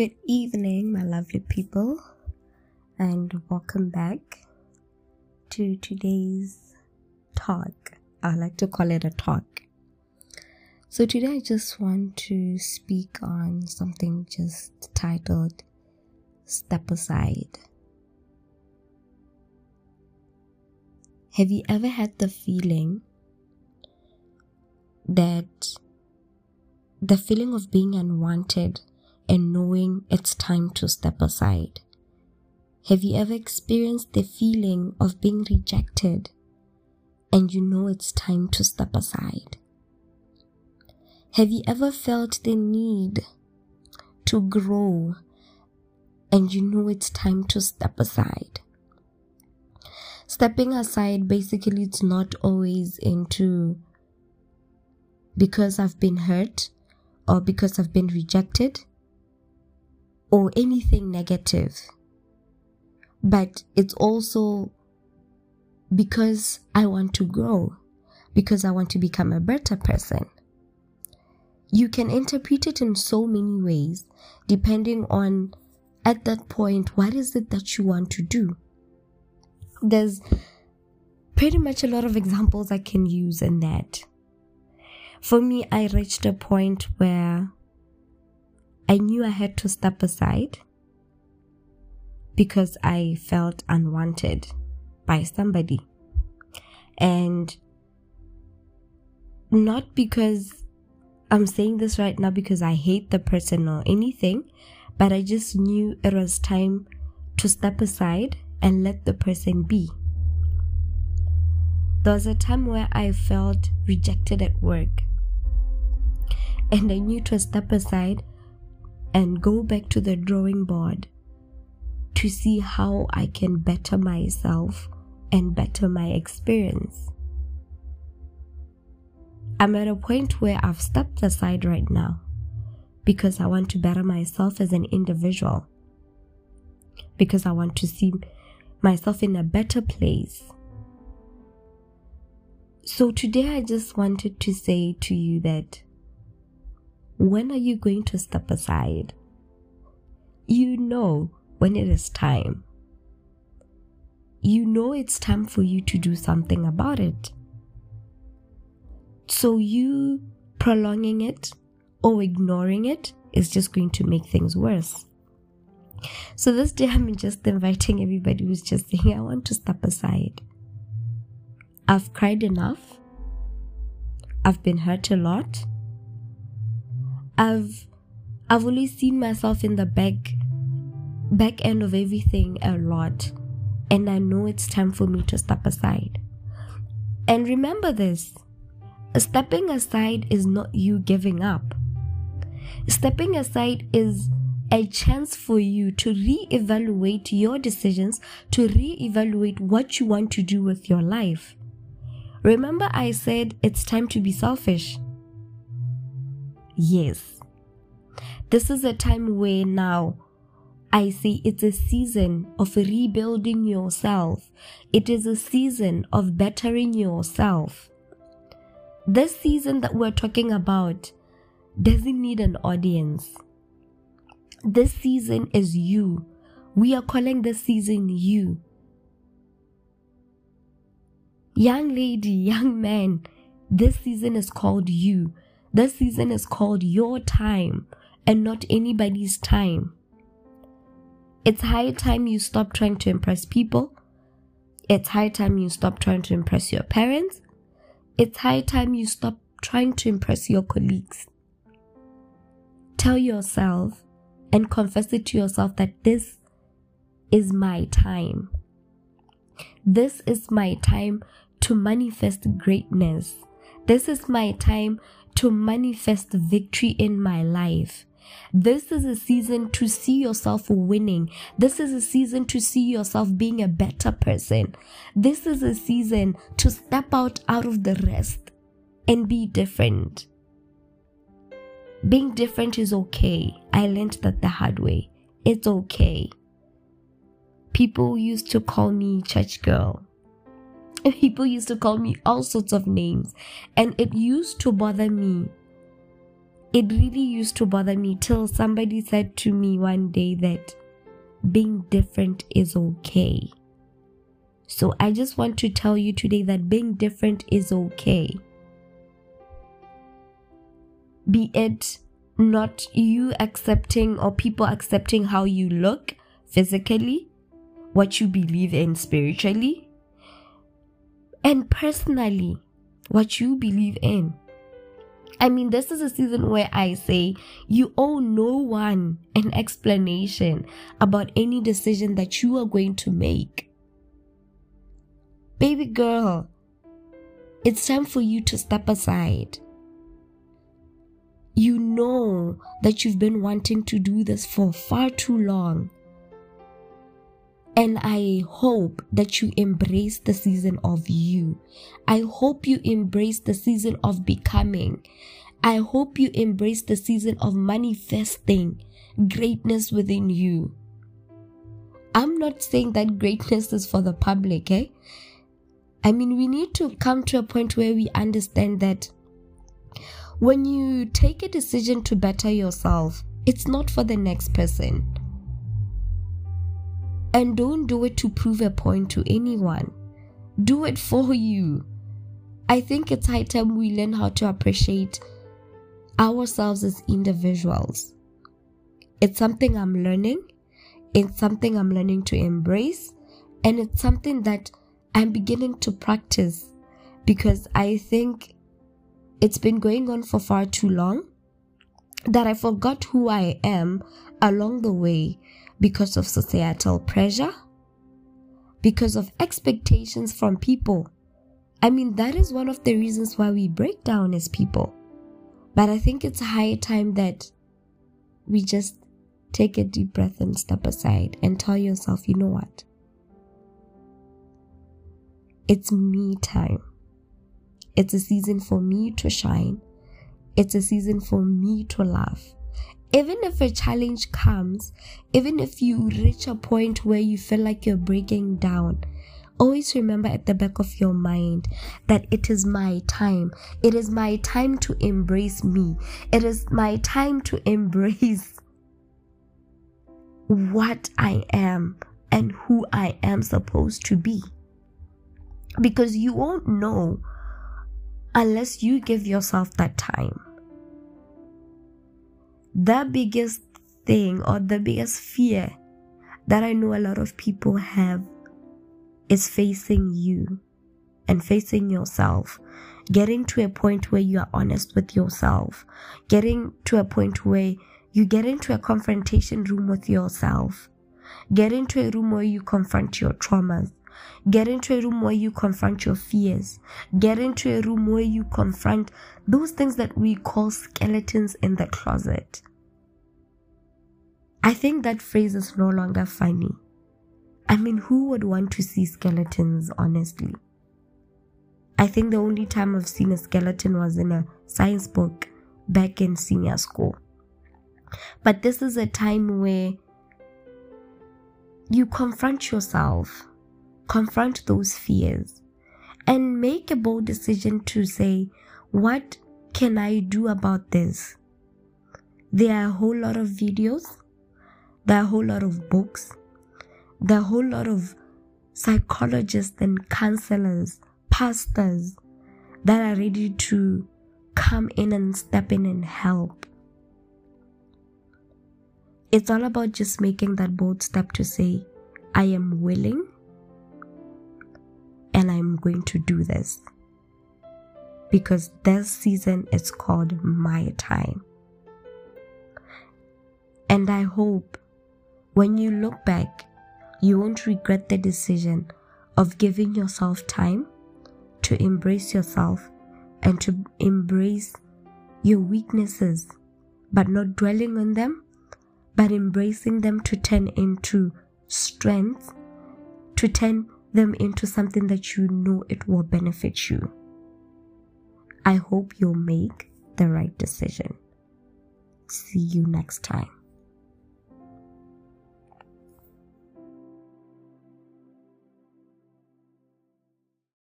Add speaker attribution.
Speaker 1: Good evening, my lovely people, and welcome back to today's talk. I like to call it a talk. So, today I just want to speak on something just titled Step Aside. Have you ever had the feeling that the feeling of being unwanted and knowing it's time to step aside? Have you ever experienced the feeling of being rejected and you know it's time to step aside? Have you ever felt the need to grow and you know it's time to step aside? Stepping aside basically it's not always into because I've been hurt or because I've been rejected or anything negative. But it's also because I want to grow, because I want to become a better person. You can interpret it in so many ways, depending on at that point, what is it that you want to do? There's pretty much a lot of examples I can use in that. For me, I reached a point where I knew I had to step aside because I felt unwanted by somebody. And not because I'm saying this right now because I hate the person or anything, but I just knew it was time to step aside and let the person be. There was a time where I felt rejected at work, and I knew to step aside and go back to the drawing board to see how I can better myself and better my experience. I'm at a point where I've stepped aside right now because I want to better myself as an individual, because I want to see myself in a better place. So today I just wanted to say to you that when are you going to step aside? You know when it is time. You know it's time for you to do something about it. So you prolonging it or ignoring it is just going to make things worse. So this day I'm just inviting everybody who's just saying, I want to step aside. I've cried enough. I've been hurt a lot. I've I've only seen myself in the back back end of everything a lot and I know it's time for me to step aside. And remember this stepping aside is not you giving up. Stepping aside is a chance for you to re-evaluate your decisions, to re-evaluate what you want to do with your life. Remember I said it's time to be selfish. Yes. This is a time where now I say it's a season of rebuilding yourself. It is a season of bettering yourself. This season that we're talking about doesn't need an audience. This season is you. We are calling this season you. Young lady, young man, this season is called you. This season is called your time and not anybody's time. It's high time you stop trying to impress people. It's high time you stop trying to impress your parents. It's high time you stop trying to impress your colleagues. Tell yourself and confess it to yourself that this is my time. This is my time to manifest greatness. This is my time to manifest victory in my life. This is a season to see yourself winning. This is a season to see yourself being a better person. This is a season to step out out of the rest and be different. Being different is okay. I learned that the hard way. It's okay. People used to call me church girl. People used to call me all sorts of names, and it used to bother me it really used to bother me till somebody said to me one day that being different is okay. So I just want to tell you today that being different is okay. Be it not you accepting or people accepting how you look physically, what you believe in spiritually, and personally, what you believe in. I mean, this is a season where I say you owe no one an explanation about any decision that you are going to make. Baby girl, it's time for you to step aside. You know that you've been wanting to do this for far too long. And I hope that you embrace the season of you. I hope you embrace the season of becoming. I hope you embrace the season of manifesting greatness within you. I'm not saying that greatness is for the public, eh? I mean, we need to come to a point where we understand that when you take a decision to better yourself, it's not for the next person. And don't do it to prove a point to anyone. Do it for you. I think it's high time we learn how to appreciate ourselves as individuals. It's something I'm learning. It's something I'm learning to embrace. And it's something that I'm beginning to practice because I think it's been going on for far too long that I forgot who I am along the way because of societal pressure, because of expectations from people. I mean, that is one of the reasons why we break down as people. But I think it's high time that we just take a deep breath and step aside and tell yourself, you know what? It's me time. It's a season for me to shine. It's a season for me to laugh even if a challenge comes, even if you reach a point where you feel like you're breaking down, always remember at the back of your mind that it is my time. It is my time to embrace me. It is my time to embrace what I am and who I am supposed to be. Because you won't know unless you give yourself that time the biggest thing or the biggest fear that I know a lot of people have is facing you and facing yourself. Getting to a point where you are honest with yourself. Getting to a point where you get into a confrontation room with yourself. Get into a room where you confront your traumas. Get into a room where you confront your fears. Get into a room where you confront those things that we call skeletons in the closet. I think that phrase is no longer funny. I mean, who would want to see skeletons, honestly? I think the only time I've seen a skeleton was in a science book back in senior school. But this is a time where you confront yourself confront those fears, and make a bold decision to say, What can I do about this? There are a whole lot of videos, there are a whole lot of books, there are a whole lot of psychologists and counselors, pastors that are ready to come in and step in and help. It's all about just making that bold step to say, I am willing and I'm going to do this. Because this season is called my time. And I hope when you look back, you won't regret the decision of giving yourself time to embrace yourself and to embrace your weaknesses, but not dwelling on them, but embracing them to turn into strength, to turn them into something that you know it will benefit you. I hope you'll make the right decision. See you next time.